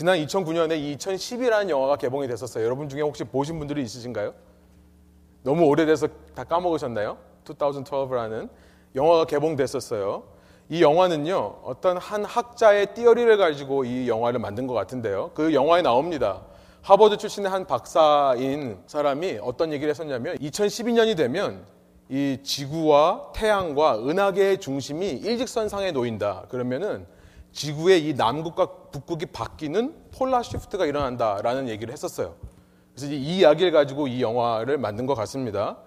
지난 2009년에 2010이라는 영화가 개봉이 됐었어요. 여러분 중에 혹시 보신 분들이 있으신가요? 너무 오래돼서 다 까먹으셨나요? 2012라는 영화가 개봉됐었어요. 이 영화는요, 어떤 한 학자의 띠어리를 가지고 이 영화를 만든 것 같은데요. 그 영화에 나옵니다. 하버드 출신의 한 박사인 사람이 어떤 얘기를 했었냐면 2012년이 되면 이 지구와 태양과 은하계의 중심이 일직선상에 놓인다. 그러면은 지구의 이 남극과 북극이 바뀌는 폴라 시프트가 일어난다라는 얘기를 했었어요. 그래서 이 이야기를 가지고 이 영화를 만든 것 같습니다.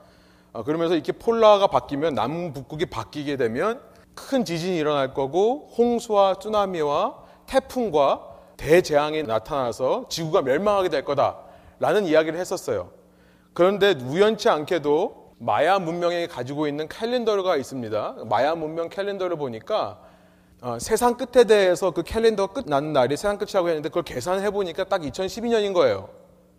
어, 그러면서 이렇게 폴라가 바뀌면 남북극이 바뀌게 되면 큰 지진이 일어날 거고 홍수와 쓰나미와 태풍과 대재앙이 나타나서 지구가 멸망하게 될 거다라는 이야기를 했었어요. 그런데 우연치 않게도 마야 문명이 가지고 있는 캘린더가 있습니다. 마야 문명 캘린더를 보니까 어, 세상 끝에 대해서 그 캘린더 끝 나는 날이 세상 끝이라고 했는데 그걸 계산해 보니까 딱 2012년인 거예요.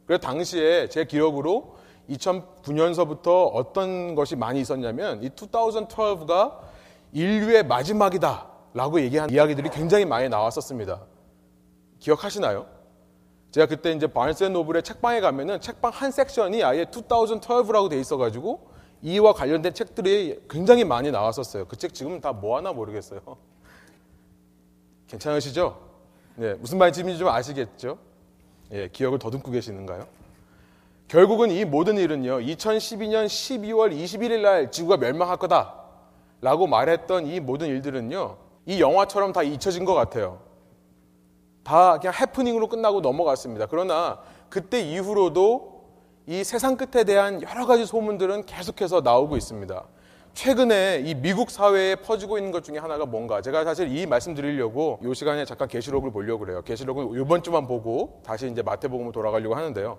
그래서 당시에 제 기억으로 2009년서부터 어떤 것이 많이 있었냐면 이 2012가 인류의 마지막이다 라고 얘기한 이야기들이 굉장히 많이 나왔었습니다. 기억하시나요? 제가 그때 이제 바른스 노블의 책방에 가면은 책방 한 섹션이 아예 2012라고 돼 있어가지고 이와 관련된 책들이 굉장히 많이 나왔었어요. 그 책 지금 다 뭐 하나 모르겠어요. 괜찮으시죠? 네, 무슨 말인지 좀 아시겠죠? 예, 기억을 더듬고 계시는가요? 결국은 이 모든 일은요, 2012년 12월 21일 날 지구가 멸망할 거다. 라고 말했던 이 모든 일들은요, 이 영화처럼 다 잊혀진 것 같아요. 다 그냥 해프닝으로 끝나고 넘어갔습니다. 그러나 그때 이후로도 이 세상 끝에 대한 여러 가지 소문들은 계속해서 나오고 있습니다. 최근에 이 미국 사회에 퍼지고 있는 것 중에 하나가 뭔가 제가 사실 이 말씀 드리려고 이 시간에 잠깐 게시록을 보려고 그래요. 게시록은 이번 주만 보고 다시 이제 마태복음으로 돌아가려고 하는데요.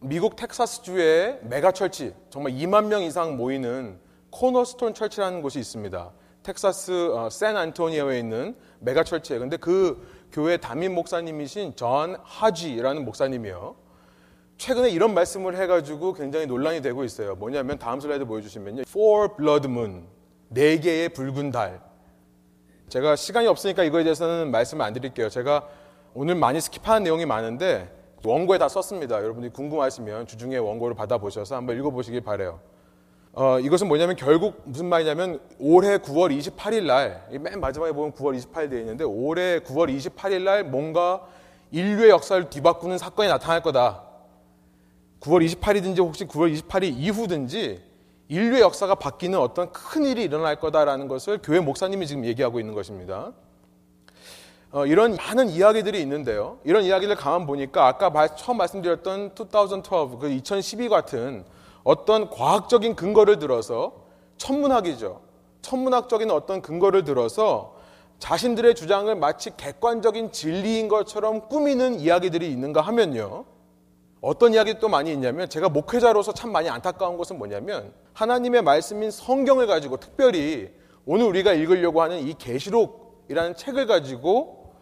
미국 텍사스주의 메가 철치 정말 2만 명 이상 모이는 코너스톤 철치라는 곳이 있습니다. 텍사스 어, 샌 안토니오에 있는 메가 철치예요. 근데 그 교회 담임 목사님이신 전 하지라는 목사님이요. 최근에 이런 말씀을 해가지고 굉장히 논란이 되고 있어요. 뭐냐면 다음 슬라이드 보여주시면요. Four Blood Moon, 네 개의 붉은 달. 제가 시간이 없으니까 이거에 대해서는 말씀을 안 드릴게요. 제가 오늘 많이 skip하는 내용이 많은데 원고에 다 썼습니다. 여러분들이 궁금하시면 주중에 원고를 받아보셔서 한번 읽어보시길 바래요. 어, 이것은 뭐냐면 결국 무슨 말이냐면 올해 9월 28일 날, 맨 마지막에 보면 9월 28일 되어 있는데 올해 9월 28일 날 뭔가 인류의 역사를 뒤바꾸는 사건이 나타날 거다. 9월 28일든지 혹시 9월 28일 이후든지 인류의 역사가 바뀌는 어떤 큰 일이 일어날 거다라는 것을 교회 목사님이 지금 얘기하고 있는 것입니다. 어, 이런 많은 이야기들이 있는데요. 이런 이야기를 가만 보니까 아까 처음 말씀드렸던 2012, 그 2012 같은 어떤 과학적인 근거를 들어서 천문학이죠. 천문학적인 어떤 근거를 들어서 자신들의 주장을 마치 객관적인 진리인 것처럼 꾸미는 이야기들이 있는가 하면요. 어떤 이야기 또 많이 있냐면 제가 목회자로서 참 많이 안타까운 것은 뭐냐면 하나님의 말씀인 성경을 가지고 특별히 오늘 우리가 읽으려고 하는 이 계시록이라는 책을 가지고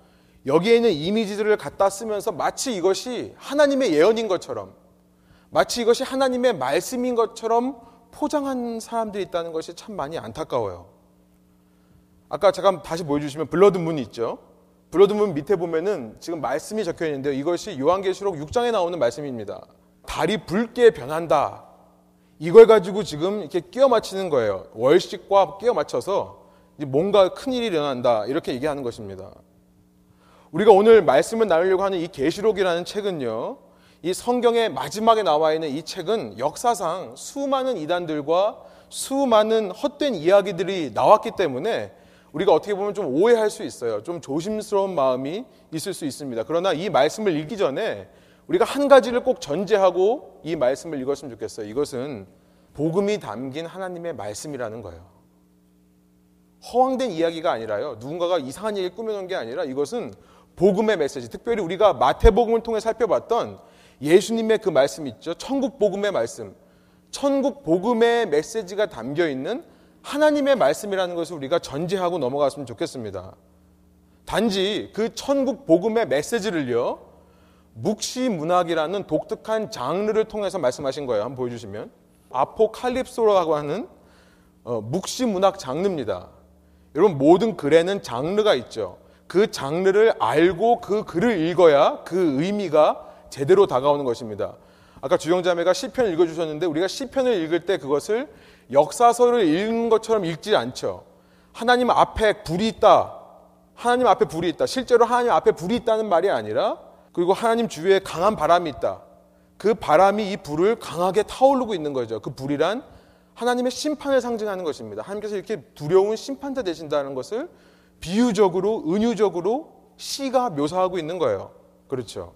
여기에 있는 이미지들을 갖다 쓰면서 마치 이것이 하나님의 예언인 것처럼 마치 이것이 하나님의 말씀인 것처럼 포장한 사람들이 있다는 것이 참 많이 안타까워요. 아까 잠깐 다시 보여주시면 Blood Moon이 있죠. Blood Moon 밑에 보면은 지금 말씀이 적혀 있는데요. 이것이 요한계시록 6장에 나오는 말씀입니다. 달이 붉게 변한다. 이걸 가지고 지금 이렇게 끼워 맞히는 거예요. 월식과 끼워 맞춰서 뭔가 큰 일이 일어난다. 이렇게 얘기하는 것입니다. 우리가 오늘 말씀을 나누려고 하는 이 계시록이라는 책은요. 이 성경의 마지막에 나와 있는 이 책은 역사상 수많은 이단들과 수많은 헛된 이야기들이 나왔기 때문에 우리가 어떻게 보면 좀 오해할 수 있어요. 좀 조심스러운 마음이 있을 수 있습니다. 그러나 이 말씀을 읽기 전에 우리가 한 가지를 꼭 전제하고 이 말씀을 읽었으면 좋겠어요. 이것은 복음이 담긴 하나님의 말씀이라는 거예요. 허황된 이야기가 아니라요. 누군가가 이상한 얘기 꾸며놓은 게 아니라 이것은 복음의 메시지. 특별히 우리가 마태복음을 통해 살펴봤던 예수님의 그 말씀 있죠. 천국 복음의 말씀. 천국 복음의 메시지가 담겨 있는 하나님의 말씀이라는 것을 우리가 전제하고 넘어갔으면 좋겠습니다. 단지 그 천국 복음의 메시지를요, 묵시 문학이라는 독특한 장르를 통해서 말씀하신 거예요. 한번 보여주시면. 아포칼립소라고 하는 어, 묵시 문학 장르입니다. 여러분, 모든 글에는 장르가 있죠. 그 장르를 알고 그 글을 읽어야 그 의미가 제대로 다가오는 것입니다. 아까 주영자매가 시편 읽어주셨는데 우리가 시편을 읽을 때 그것을 역사서를 읽는 것처럼 읽지 않죠. 하나님 앞에 불이 있다. 하나님 앞에 불이 있다. 실제로 하나님 앞에 불이 있다는 말이 아니라 그리고 하나님 주위에 강한 바람이 있다. 그 바람이 이 불을 강하게 타오르고 있는 거죠. 그 불이란 하나님의 심판을 상징하는 것입니다. 하나님께서 이렇게 두려운 심판자 되신다는 것을 비유적으로, 은유적으로 시가 묘사하고 있는 거예요. 그렇죠.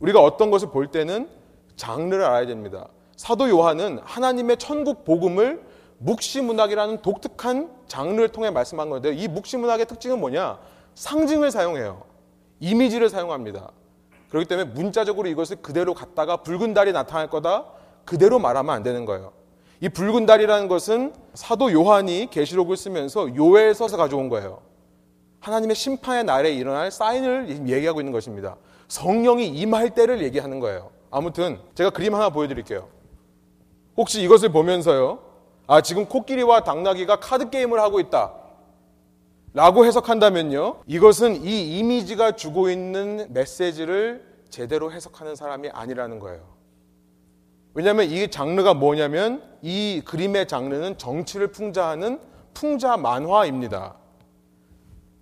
우리가 어떤 것을 볼 때는 장르를 알아야 됩니다. 사도 요한은 하나님의 천국 복음을 묵시문학이라는 독특한 장르를 통해 말씀한 건데 이 묵시문학의 특징은 뭐냐? 상징을 사용해요. 이미지를 사용합니다. 그렇기 때문에 문자적으로 이것을 그대로 갖다가 붉은 달이 나타날 거다 그대로 말하면 안 되는 거예요. 이 붉은 달이라는 것은 사도 요한이 계시록을 쓰면서 요엘 서서 가져온 거예요. 하나님의 심판의 날에 일어날 사인을 얘기하고 있는 것입니다. 성령이 임할 때를 얘기하는 거예요. 아무튼 제가 그림 하나 보여드릴게요. 혹시 이것을 보면서요, 아 지금 코끼리와 당나귀가 카드 게임을 하고 있다. 라고 해석한다면요, 이것은 이 이미지가 주고 있는 메시지를 제대로 해석하는 사람이 아니라는 거예요. 왜냐하면 이 장르가 뭐냐면 이 그림의 장르는 정치를 풍자하는 풍자 만화입니다.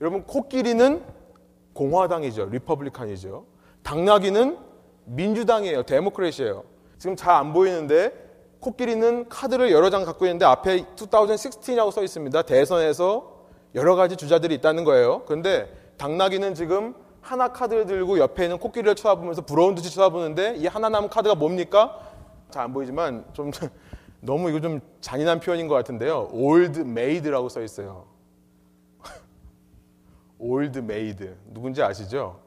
여러분 코끼리는 공화당이죠. Republican이죠. 당나귀는 민주당이에요. Democracy예요. 지금 잘 안 보이는데 코끼리는 카드를 여러 장 갖고 있는데 앞에 2016이라고 써 있습니다. 대선에서 여러 가지 주자들이 있다는 거예요. 그런데 당나귀는 지금 하나 카드를 들고 옆에 있는 코끼리를 쳐다보면서 부러운 듯이 쳐다보는데 이 하나 남은 카드가 뭡니까? 잘 안 보이지만 좀 너무 이거 좀 잔인한 표현인 것 같은데요. Old Maid라고 써 있어요. Old Maid 누군지 아시죠?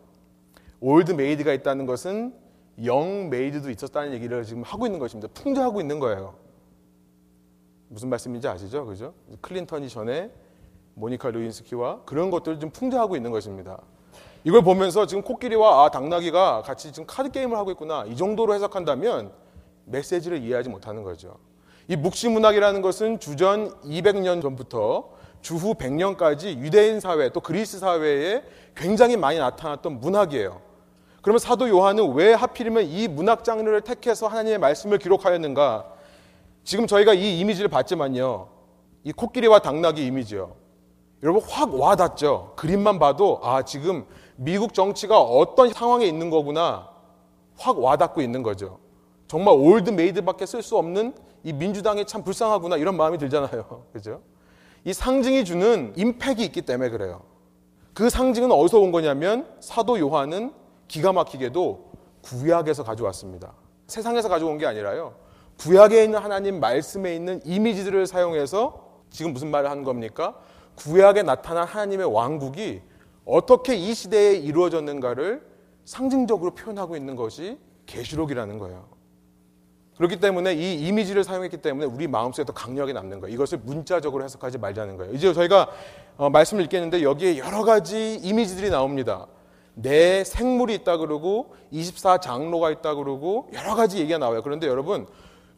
Old Maid가 있다는 것은 young maid도 있었다는 얘기를 지금 하고 있는 것입니다. 풍자하고 있는 거예요. 무슨 말씀인지 아시죠? 그죠? 클린턴이 전에 모니카 루인스키와 그런 것들을 좀 풍자하고 있는 것입니다. 이걸 보면서 지금 코끼리와 아, 당나귀가 같이 지금 카드 게임을 하고 있구나. 이 정도로 해석한다면 메시지를 이해하지 못하는 거죠. 이 묵시문학이라는 것은 주전 200년 전부터 주후 100년까지 유대인 사회 또 그리스 사회에 굉장히 많이 나타났던 문학이에요. 그러면 사도 요한은 왜 하필이면 이 문학 장르를 택해서 하나님의 말씀을 기록하였는가? 지금 저희가 이 이미지를 봤지만요. 이 코끼리와 당나귀 이미지요. 여러분 확 와닿죠? 그림만 봐도 아, 지금 미국 정치가 어떤 상황에 있는 거구나. 확 와닿고 있는 거죠. 정말 Old Maid밖에 쓸 수 없는 이 민주당이 참 불쌍하구나 이런 마음이 들잖아요. 그죠? 이 상징이 주는 impact이 있기 때문에 그래요. 그 상징은 어디서 온 거냐면 사도 요한은 기가 막히게도 구약에서 가져왔습니다. 세상에서 가져온 게 아니라요. 구약에 있는 하나님 말씀에 있는 이미지들을 사용해서 지금 무슨 말을 한 겁니까? 구약에 나타난 하나님의 왕국이 어떻게 이 시대에 이루어졌는가를 상징적으로 표현하고 있는 것이 계시록이라는 거예요. 그렇기 때문에 이 이미지를 사용했기 때문에 우리 마음속에 더 강력하게 남는 거예요. 이것을 문자적으로 해석하지 말자는 거예요. 이제 저희가 어, 말씀을 읽겠는데 여기에 여러 가지 이미지들이 나옵니다. 내 생물이 있다 그러고 24장로가 있다 그러고 여러 가지 얘기가 나와요. 그런데 여러분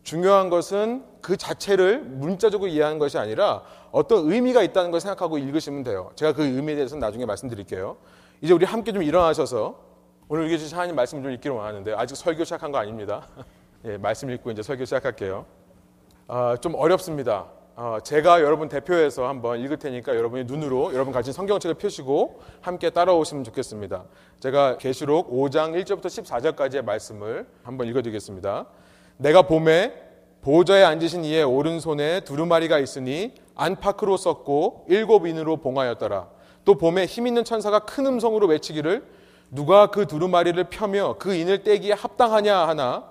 중요한 것은 그 자체를 문자적으로 이해하는 것이 아니라 어떤 의미가 있다는 걸 생각하고 읽으시면 돼요. 제가 그 의미에 대해서는 나중에 말씀드릴게요. 이제 우리 함께 좀 일어나셔서 오늘 읽으신 하나님 말씀 좀 읽기로 원하는데 아직 설교 시작한 거 아닙니다. 예, 말씀 읽고 이제 설교 시작할게요. 아, 좀 어렵습니다. 아, 제가 여러분 대표해서 한번 읽을 테니까 여러분이 눈으로 여러분 가진 성경책을 펴시고 함께 따라오시면 좋겠습니다. 제가 계시록 5장 1절부터 14절까지의 말씀을 한번 읽어드리겠습니다. 내가 봄에 보좌에 앉으신 이의 오른손에 두루마리가 있으니 안팎으로 썼고 일곱 인으로 봉하였더라. 또 봄에 힘 있는 천사가 큰 음성으로 외치기를 누가 그 두루마리를 펴며 그 인을 떼기에 합당하냐 하나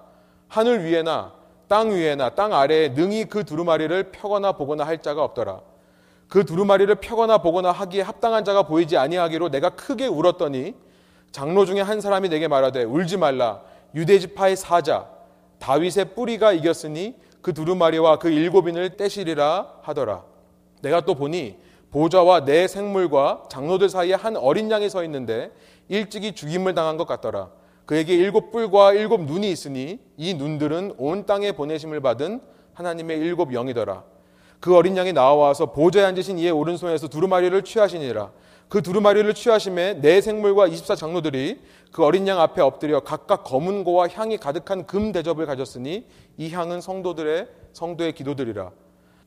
하늘 위에나 땅 위에나 땅 아래에 능히 그 두루마리를 펴거나 보거나 할 자가 없더라. 그 두루마리를 펴거나 보거나 하기에 합당한 자가 보이지 아니하기로 내가 크게 울었더니 장로 중에 한 사람이 내게 말하되 울지 말라 유대 지파의 사자 다윗의 뿌리가 이겼으니 그 두루마리와 그 일곱인을 떼시리라 하더라. 내가 또 보니 보좌와 내 생물과 장로들 사이에 한 어린 양이 서 있는데 일찍이 죽임을 당한 것 같더라. 그에게 일곱 뿔과 일곱 눈이 있으니 이 눈들은 온 땅에 보내심을 받은 하나님의 일곱 영이더라. 그 어린 양이 나와서 보좌에 앉으신 이의 오른손에서 두루마리를 취하시니라. 그 두루마리를 취하심에 네 생물과 24 장로들이 그 어린 양 앞에 엎드려 각각 검은 고와 향이 가득한 금 대접을 가졌으니 이 향은 성도들의 성도의 기도들이라.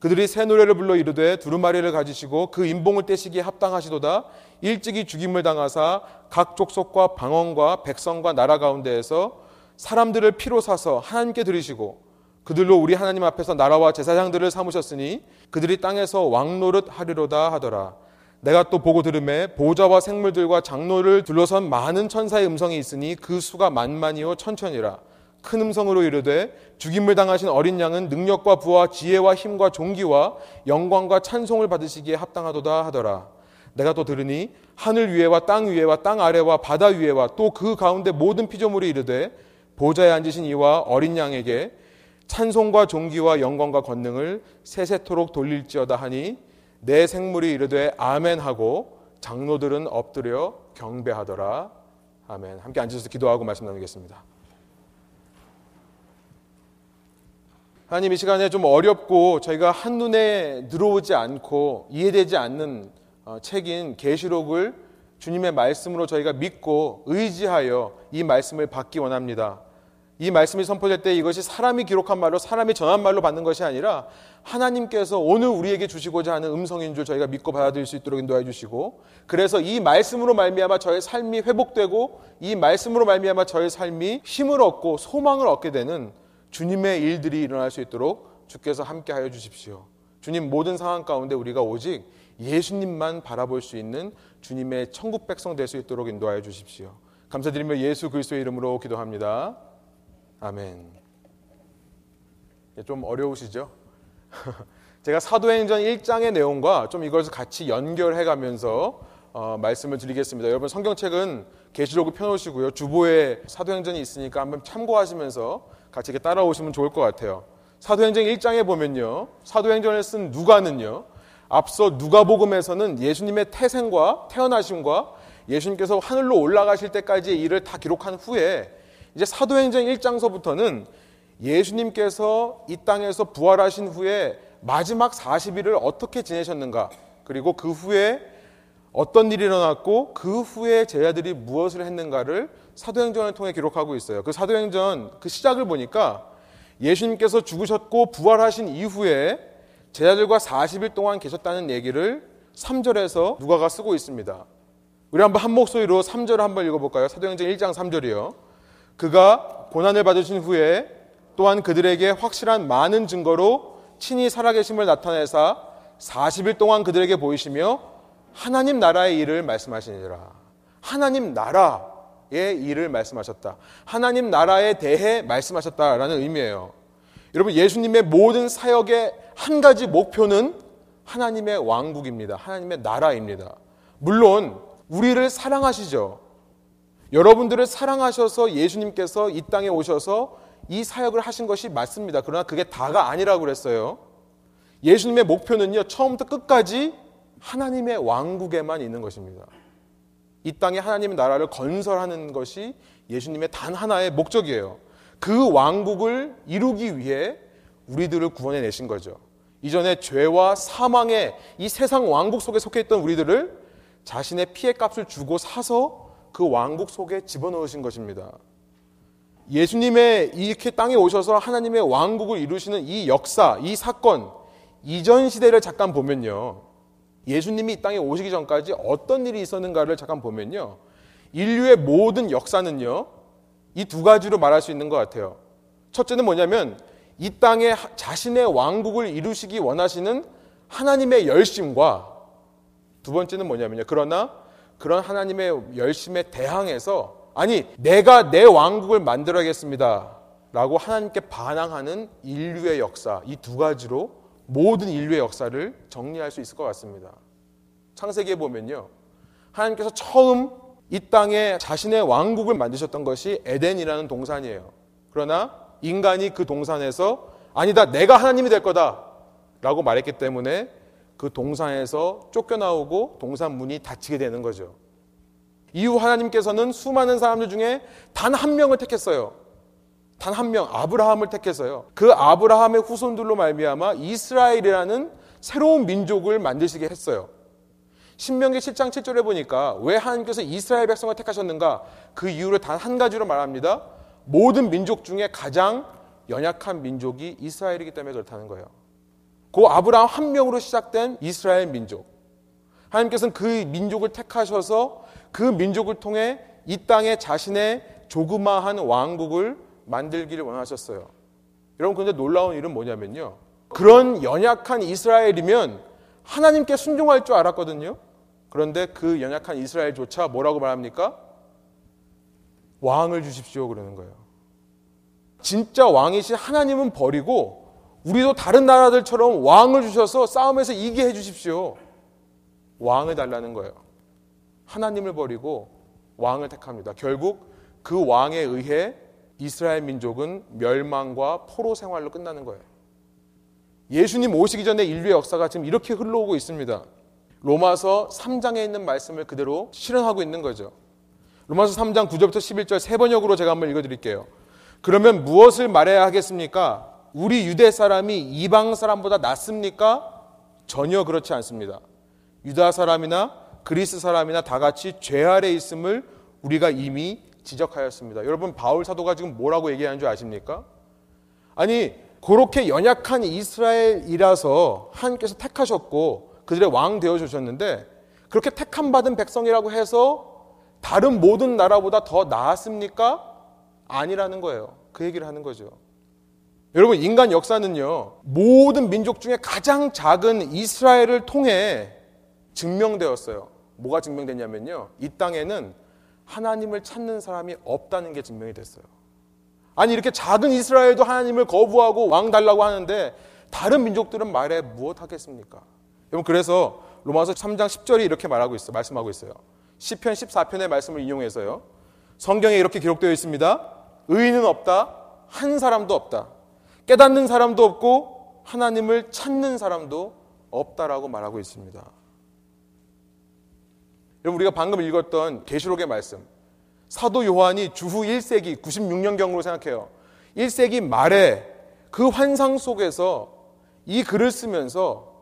그들이 새 노래를 불러 이르되 두루마리를 가지시고 그 인봉을 떼시기에 합당하시도다 일찍이 죽임을 당하사 각 족속과 방언과 백성과 나라 가운데에서 사람들을 피로 사서 하나님께 드리시고 그들로 우리 하나님 앞에서 나라와 제사장들을 삼으셨으니 그들이 땅에서 왕노릇 하리로다 하더라. 내가 또 보고 들음에 보좌와 생물들과 장로를 둘러선 많은 천사의 음성이 있으니 그 수가 만만이요 천천이라. 큰 음성으로 이르되 죽임을 당하신 어린 양은 능력과 부와 지혜와 힘과 존귀와 영광과 찬송을 받으시기에 합당하도다 하더라. 내가 또 들으니 하늘 위에와 땅 위에와 땅 아래와 바다 위에와 또 그 가운데 모든 피조물이 이르되 보좌에 앉으신 이와 어린 양에게 찬송과 존귀와 영광과 권능을 세세토록 돌릴지어다 하니 내 생물이 이르되 아멘 하고 장로들은 엎드려 경배하더라. 아멘. 함께 앉으셔서 기도하고 말씀 나누겠습니다. 하나님 이 시간에 좀 어렵고 저희가 한눈에 들어오지 않고 이해되지 않는 어, 책인 계시록을 주님의 말씀으로 저희가 믿고 의지하여 이 말씀을 받기 원합니다. 이 말씀이 선포될 때 이것이 사람이 기록한 말로 사람이 전한 말로 받는 것이 아니라 하나님께서 오늘 우리에게 주시고자 하는 음성인 줄 저희가 믿고 받아들일 수 있도록 인도해 주시고 그래서 이 말씀으로 말미암아 저의 삶이 회복되고 이 말씀으로 말미암아 저의 삶이 힘을 얻고 소망을 얻게 되는 주님의 일들이 일어날 수 있도록 주께서 함께 하여 주십시오. 주님 모든 상황 가운데 우리가 오직 예수님만 바라볼 수 있는 주님의 천국 백성 될 수 있도록 인도하여 주십시오. 감사드리며 예수 그리스도의 이름으로 기도합니다. 아멘. 좀 어려우시죠? 제가 사도행전 1장의 내용과 좀 이것을 같이 연결해 가면서 어, 말씀을 드리겠습니다. 여러분 성경책은 계시록을 펴놓으시고요. 주보에 사도행전이 있으니까 한번 참고하시면서 같이 이렇게 따라오시면 좋을 것 같아요. 사도행전 1장에 보면요. 사도행전을 쓴 누가는요. 앞서 누가복음에서는 예수님의 태생과 태어나심과 예수님께서 하늘로 올라가실 때까지의 일을 다 기록한 후에 이제 사도행전 1장서부터는 예수님께서 이 땅에서 부활하신 후에 마지막 40일을 어떻게 지내셨는가, 그리고 그 후에 어떤 일이 일어났고 그 후에 제자들이 무엇을 했는가를 사도행전을 통해 기록하고 있어요. 그 사도행전 그 시작을 보니까 예수님께서 죽으셨고 부활하신 이후에 제자들과 40일 동안 계셨다는 얘기를 3절에서 누가가 쓰고 있습니다. 우리 한번 한 목소리로 3절을 한번 읽어볼까요? 사도행전 1장 3절이요. 그가 고난을 받으신 후에 또한 그들에게 확실한 많은 증거로 친히 살아계심을 나타내사 40일 동안 그들에게 보이시며 하나님 나라의 일을 말씀하시니라. 하나님 나라의 일을 말씀하셨다. 하나님 나라에 대해 말씀하셨다라는 의미예요. 여러분 예수님의 모든 사역의 한 가지 목표는 하나님의 왕국입니다. 하나님의 나라입니다. 물론 우리를 사랑하시죠. 여러분들을 사랑하셔서 예수님께서 이 땅에 오셔서 이 사역을 하신 것이 맞습니다. 그러나 그게 다가 아니라고 그랬어요. 예수님의 목표는요, 처음부터 끝까지 하나님의 왕국에만 있는 것입니다. 이 땅에 하나님의 나라를 건설하는 것이 예수님의 단 하나의 목적이에요. 그 왕국을 이루기 위해 우리들을 구원해 내신 거죠. 이전에 죄와 사망의 이 세상 왕국 속에 속해 있던 우리들을 자신의 피해 값을 주고 사서 그 왕국 속에 집어넣으신 것입니다. 예수님의 이렇게 땅에 오셔서 하나님의 왕국을 이루시는 이 역사, 이 사건, 이전 시대를 잠깐 보면요. 예수님이 이 땅에 오시기 전까지 어떤 일이 있었는가를 잠깐 보면요. 인류의 모든 역사는요. 이 두 가지로 말할 수 있는 것 같아요. 첫째는 뭐냐면 이 땅에 자신의 왕국을 이루시기 원하시는 하나님의 열심과 두 번째는 뭐냐면요. 그러나 그런 하나님의 열심에 대항해서 아니 내가 내 왕국을 만들어야겠습니다. 라고 하나님께 반항하는 인류의 역사 이 두 가지로 모든 인류의 역사를 정리할 수 있을 것 같습니다. 창세기에 보면요. 하나님께서 처음 이 땅에 자신의 왕국을 만드셨던 것이 에덴이라는 동산이에요. 그러나 인간이 그 동산에서 아니다 내가 하나님이 될 거다 라고 말했기 때문에 그 동산에서 쫓겨나오고 동산 문이 닫히게 되는 거죠. 이후 하나님께서는 수많은 사람들 중에 단 한 명을 택했어요. 단 한 명, 아브라함을 택했어요. 그 아브라함의 후손들로 말미암아 이스라엘이라는 새로운 민족을 만드시게 했어요. 신명기 7장 7절에 보니까 왜 하나님께서 이스라엘 백성을 택하셨는가? 그 이유를 단 한 가지로 말합니다. 모든 민족 중에 가장 연약한 민족이 이스라엘이기 때문에 그렇다는 거예요. 그 아브라함 한 명으로 시작된 이스라엘 민족. 하나님께서는 그 민족을 택하셔서 그 민족을 통해 이 땅에 자신의 조그마한 왕국을 만들기를 원하셨어요. 여러분, 근데 놀라운 일은 뭐냐면요. 그런 연약한 이스라엘이면 하나님께 순종할 줄 알았거든요. 그런데 그 연약한 이스라엘조차 뭐라고 말합니까? 왕을 주십시오. 그러는 거예요. 진짜 왕이신 하나님은 버리고 우리도 다른 나라들처럼 왕을 주셔서 싸움에서 이기게 해 주십시오. 왕을 달라는 거예요. 하나님을 버리고 왕을 택합니다. 결국 그 왕에 의해 이스라엘 민족은 멸망과 포로 생활로 끝나는 거예요. 예수님 오시기 전에 인류의 역사가 지금 이렇게 흘러오고 있습니다. 로마서 3장에 있는 말씀을 그대로 실현하고 있는 거죠. 로마서 3장 9절부터 11절 세 번역으로 제가 한번 읽어 드릴게요. 그러면 무엇을 말해야 하겠습니까? 우리 유대 사람이 이방 사람보다 낫습니까? 전혀 그렇지 않습니다. 유다 사람이나 그리스 사람이나 다 같이 죄 아래 있음을 우리가 이미 지적하였습니다. 여러분 바울 사도가 지금 뭐라고 얘기하는 줄 아십니까? 아니 그렇게 연약한 이스라엘이라서 하나님께서 택하셨고 그들의 왕 되어 주셨는데 그렇게 택함 받은 백성이라고 해서 다른 모든 나라보다 더 나았습니까? 아니라는 거예요. 그 얘기를 하는 거죠. 여러분, 인간 역사는요, 모든 민족 중에 가장 작은 이스라엘을 통해 증명되었어요. 뭐가 증명됐냐면요, 이 땅에는 하나님을 찾는 사람이 없다는 게 증명이 됐어요. 아니, 이렇게 작은 이스라엘도 하나님을 거부하고 왕 달라고 하는데, 다른 민족들은 말해 무엇 하겠습니까? 여러분, 그래서 로마서 3장 10절이 이렇게 말하고 있어요. 말씀하고 있어요. 10편 14편의 말씀을 인용해서요. 성경에 이렇게 기록되어 있습니다. 의인은 없다. 한 사람도 없다. 깨닫는 사람도 없고 하나님을 찾는 사람도 없다라고 말하고 있습니다. 여러분 우리가 방금 읽었던 계시록의 말씀 사도 요한이 주후 1세기 96년경으로 생각해요. 1세기 말에 그 환상 속에서 이 글을 쓰면서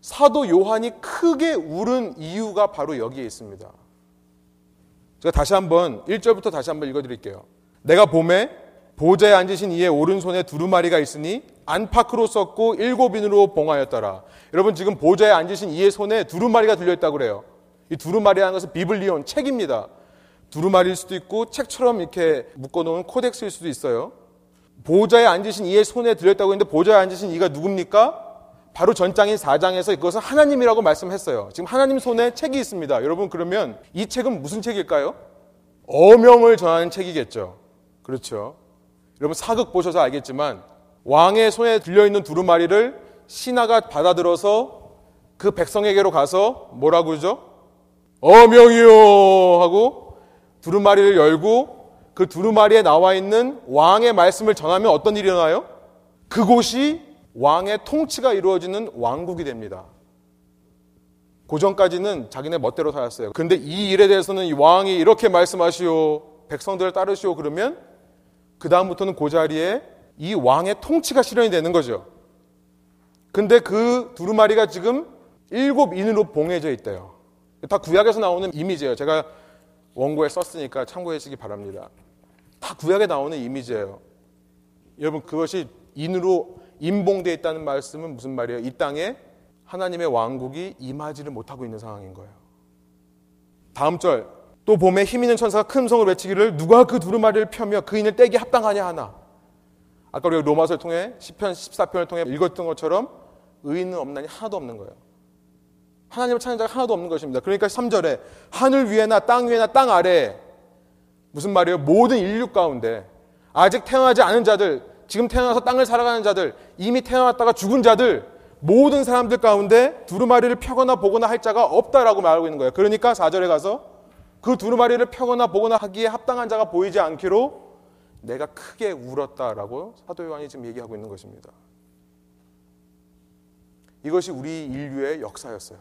사도 요한이 크게 울은 이유가 바로 여기에 있습니다. 제가 다시 한번 1절부터 다시 한번 읽어 드릴게요. 내가 봄에 보좌에 앉으신 이의 오른손에 두루마리가 있으니 안팎으로 썼고 일곱인으로 봉하였더라. 여러분 지금 보좌에 앉으신 이의 손에 두루마리가 들려 있다고 그래요. 이 두루마리라는 것은 비블리온 책입니다. 두루마리일 수도 있고 책처럼 이렇게 묶어놓은 코덱스일 수도 있어요. 보좌에 앉으신 이의 손에 들렸다고 했는데 보좌에 앉으신 이가 누굽니까? 바로 전장인 4장에서 이것은 하나님이라고 말씀했어요. 지금 하나님 손에 책이 있습니다. 여러분 그러면 이 책은 무슨 책일까요? 어명을 전하는 책이겠죠. 그렇죠. 여러분 사극 보셔서 알겠지만 왕의 손에 들려있는 두루마리를 신하가 받아들어서 그 백성에게로 가서 뭐라고 그러죠? 어명이요 하고 두루마리를 열고 그 두루마리에 나와 있는 왕의 말씀을 전하면 어떤 일이 일어나요? 그곳이 왕의 통치가 이루어지는 왕국이 됩니다. 고전까지는 자기네 멋대로 살았어요. 근데 이 일에 대해서는 이 왕이 이렇게 말씀하시오. 백성들을 따르시오. 그러면 그다음부터는 그 자리에 이 왕의 통치가 실현이 되는 거죠. 근데 그 두루마리가 지금 일곱 인으로 봉해져 있대요. 다 구약에서 나오는 이미지예요. 제가 원고에 썼으니까 참고해 주시기 바랍니다. 다 구약에 나오는 이미지예요. 여러분 그것이 인으로 인봉되어 있다는 말씀은 무슨 말이에요? 이 땅에 하나님의 왕국이 임하지를 못하고 있는 상황인 거예요. 다음 절. 또 봄에 힘 있는 천사가 큰 성을 외치기를 누가 그 두루마리를 펴며 그 인을 떼기 합당하냐 하나. 아까 우리가 로마서를 통해 10편, 14편을 통해 읽었던 것처럼 의인은 없나니 하나도 없는 거예요. 하나님을 찾는 자가 하나도 없는 것입니다. 그러니까 3절에 하늘 위에나 땅 위에나 땅 아래에 무슨 말이에요? 모든 인류 가운데 아직 태어나지 않은 자들, 지금 태어나서 땅을 살아가는 자들, 이미 태어났다가 죽은 자들, 모든 사람들 가운데 두루마리를 펴거나 보거나 할 자가 없다라고 말하고 있는 거예요. 그러니까 4절에 가서 그 두루마리를 펴거나 보거나 하기에 합당한 자가 보이지 않기로 내가 크게 울었다라고 사도 요한이 지금 얘기하고 있는 것입니다. 이것이 우리 인류의 역사였어요.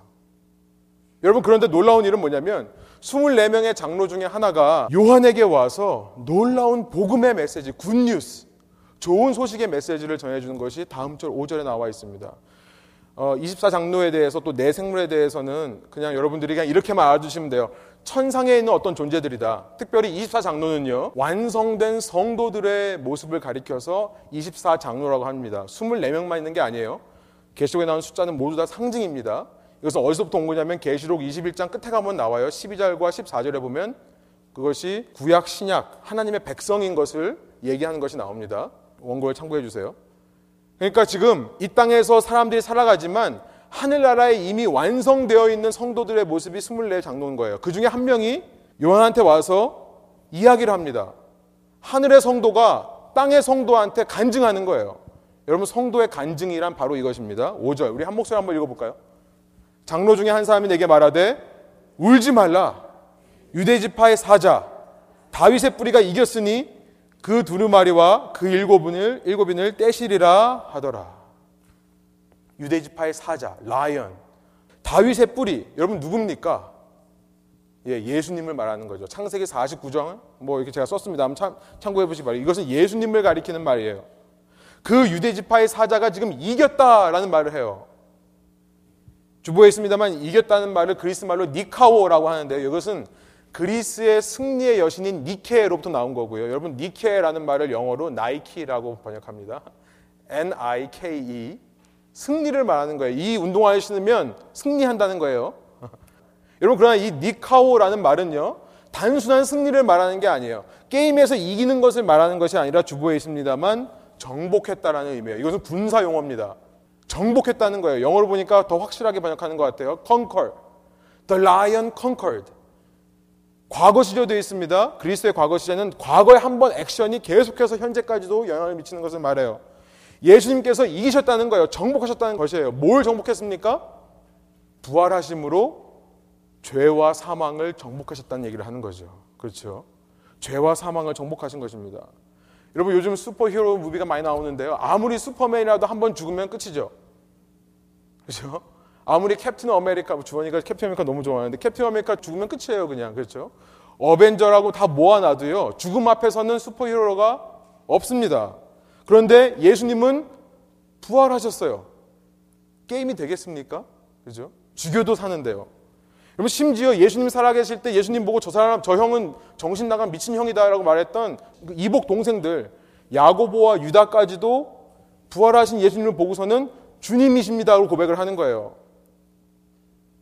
여러분 그런데 놀라운 일은 뭐냐면 24명의 장로 중에 하나가 요한에게 와서 놀라운 복음의 메시지, 굿뉴스, 좋은 소식의 메시지를 전해주는 것이 다음 절 5절에 나와 있습니다. 어, 24장로에 대해서 또 내생물에 대해서는 그냥 여러분들이 그냥 이렇게만 알아두시면 돼요. 천상에 있는 어떤 존재들이다. 특별히 24장로는요, 완성된 성도들의 모습을 가리켜서 24장로라고 합니다. 24명만 있는 게 아니에요. 계시록에 나온 숫자는 모두 다 상징입니다. 이것은 어디서부터 온 거냐면 계시록 21장 끝에 가면 나와요. 12절과 14절에 보면 그것이 구약 신약 하나님의 백성인 것을 얘기하는 것이 나옵니다. 원고를 참고해 주세요. 그러니까 지금 이 땅에서 사람들이 살아가지만 하늘나라에 이미 완성되어 있는 성도들의 모습이 24장로인 거예요. 그 중에 한 명이 요한한테 와서 이야기를 합니다. 하늘의 성도가 땅의 성도한테 간증하는 거예요. 여러분 성도의 간증이란 바로 이것입니다. 5절 우리 한 목소리 한번 읽어볼까요? 장로 중에 한 사람이 내게 말하되 울지 말라 유대 지파의 사자 다윗의 뿌리가 이겼으니 그 두루마리와 그 일곱인을 일곱인을 떼시리라 하더라. 유대 지파의 사자 라이언 다윗의 뿌리 여러분 누굽니까? 예, 예수님을 말하는 거죠. 창세기 49장 뭐 이렇게 제가 썼습니다. 한번 참, 참고해 보시기 바랍니다. 이것은 예수님을 가리키는 말이에요. 그 유대 지파의 사자가 지금 이겼다라는 말을 해요. 주보에 있습니다만 이겼다는 말을 그리스 말로 니카오라고 하는데 이것은 그리스의 승리의 여신인 니케로부터 나온 거고요. 여러분 니케라는 말을 영어로 나이키라고 번역합니다. N-I-K-E 승리를 말하는 거예요. 이 운동화를 신으면 승리한다는 거예요. 여러분 그러나 이 니카오라는 말은요. 단순한 승리를 말하는 게 아니에요. 게임에서 이기는 것을 말하는 것이 아니라 주보에 있습니다만 정복했다라는 의미예요. 이것은 군사 용어입니다. 정복했다는 거예요. 영어로 보니까 더 확실하게 번역하는 것 같아요. conquer. The lion conquered. 과거 시제로 되어 있습니다. 그리스의 과거 시제는 과거에 한 번 액션이 계속해서 현재까지도 영향을 미치는 것을 말해요. 예수님께서 이기셨다는 거예요. 정복하셨다는 것이에요. 뭘 정복했습니까? 부활하심으로 죄와 사망을 정복하셨다는 얘기를 하는 거죠. 그렇죠. 죄와 사망을 정복하신 것입니다. 여러분 요즘 superhero movie가 많이 나오는데요. 아무리 슈퍼맨이라도 한 번 죽으면 끝이죠. 그렇죠? 아무리 캡틴 아메리카 주원이가 캡틴 아메리카 너무 좋아하는데 캡틴 아메리카 죽으면 끝이에요 그냥 그렇죠? 어벤져라고 다 모아놔도요 죽음 앞에서는 superhero가 없습니다. 그런데 예수님은 부활하셨어요. 게임이 되겠습니까? 그죠? 죽여도 사는데요. 여러분 심지어 예수님 살아계실 때 예수님 보고 저 사람 저 형은 정신 나간 미친 형이다라고 말했던 그 이복 동생들 야고보와 유다까지도 부활하신 예수님을 보고서는 주님이십니다라고 고백을 하는 거예요.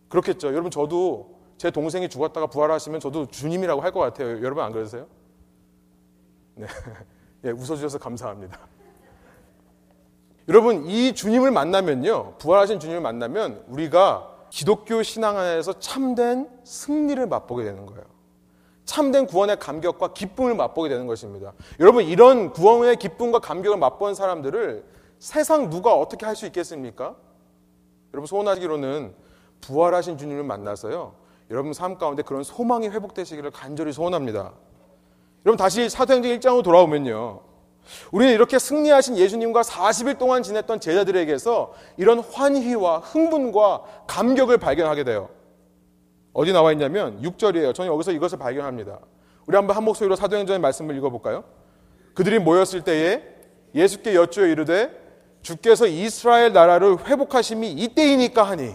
그렇겠죠. 여러분 저도 제 동생이 죽었다가 부활하시면 저도 주님이라고 할 것 같아요. 여러분 안 그러세요? 네. 예, 웃어주셔서 감사합니다. 여러분 이 주님을 만나면요. 부활하신 주님을 만나면 우리가 기독교 신앙 안에서 참된 승리를 맛보게 되는 거예요. 참된 구원의 감격과 기쁨을 맛보게 되는 것입니다. 여러분 이런 구원의 기쁨과 감격을 맛본 사람들을 세상 누가 어떻게 할 수 있겠습니까? 여러분 소원하기로는 부활하신 주님을 만나서요. 여러분 삶 가운데 그런 소망이 회복되시기를 간절히 소원합니다. 여러분 다시 사도행전 1장으로 돌아오면요. 우리는 이렇게 승리하신 예수님과 40일 동안 지냈던 제자들에게서 이런 환희와 흥분과 감격을 발견하게 돼요. 어디 나와 있냐면 6절이에요. 저는 여기서 이것을 발견합니다. 우리 한번 한 목소리로 사도행전의 말씀을 읽어볼까요? 그들이 모였을 때에 예수께 여쭈어 이르되 주께서 이스라엘 나라를 회복하심이 이때이니까 하니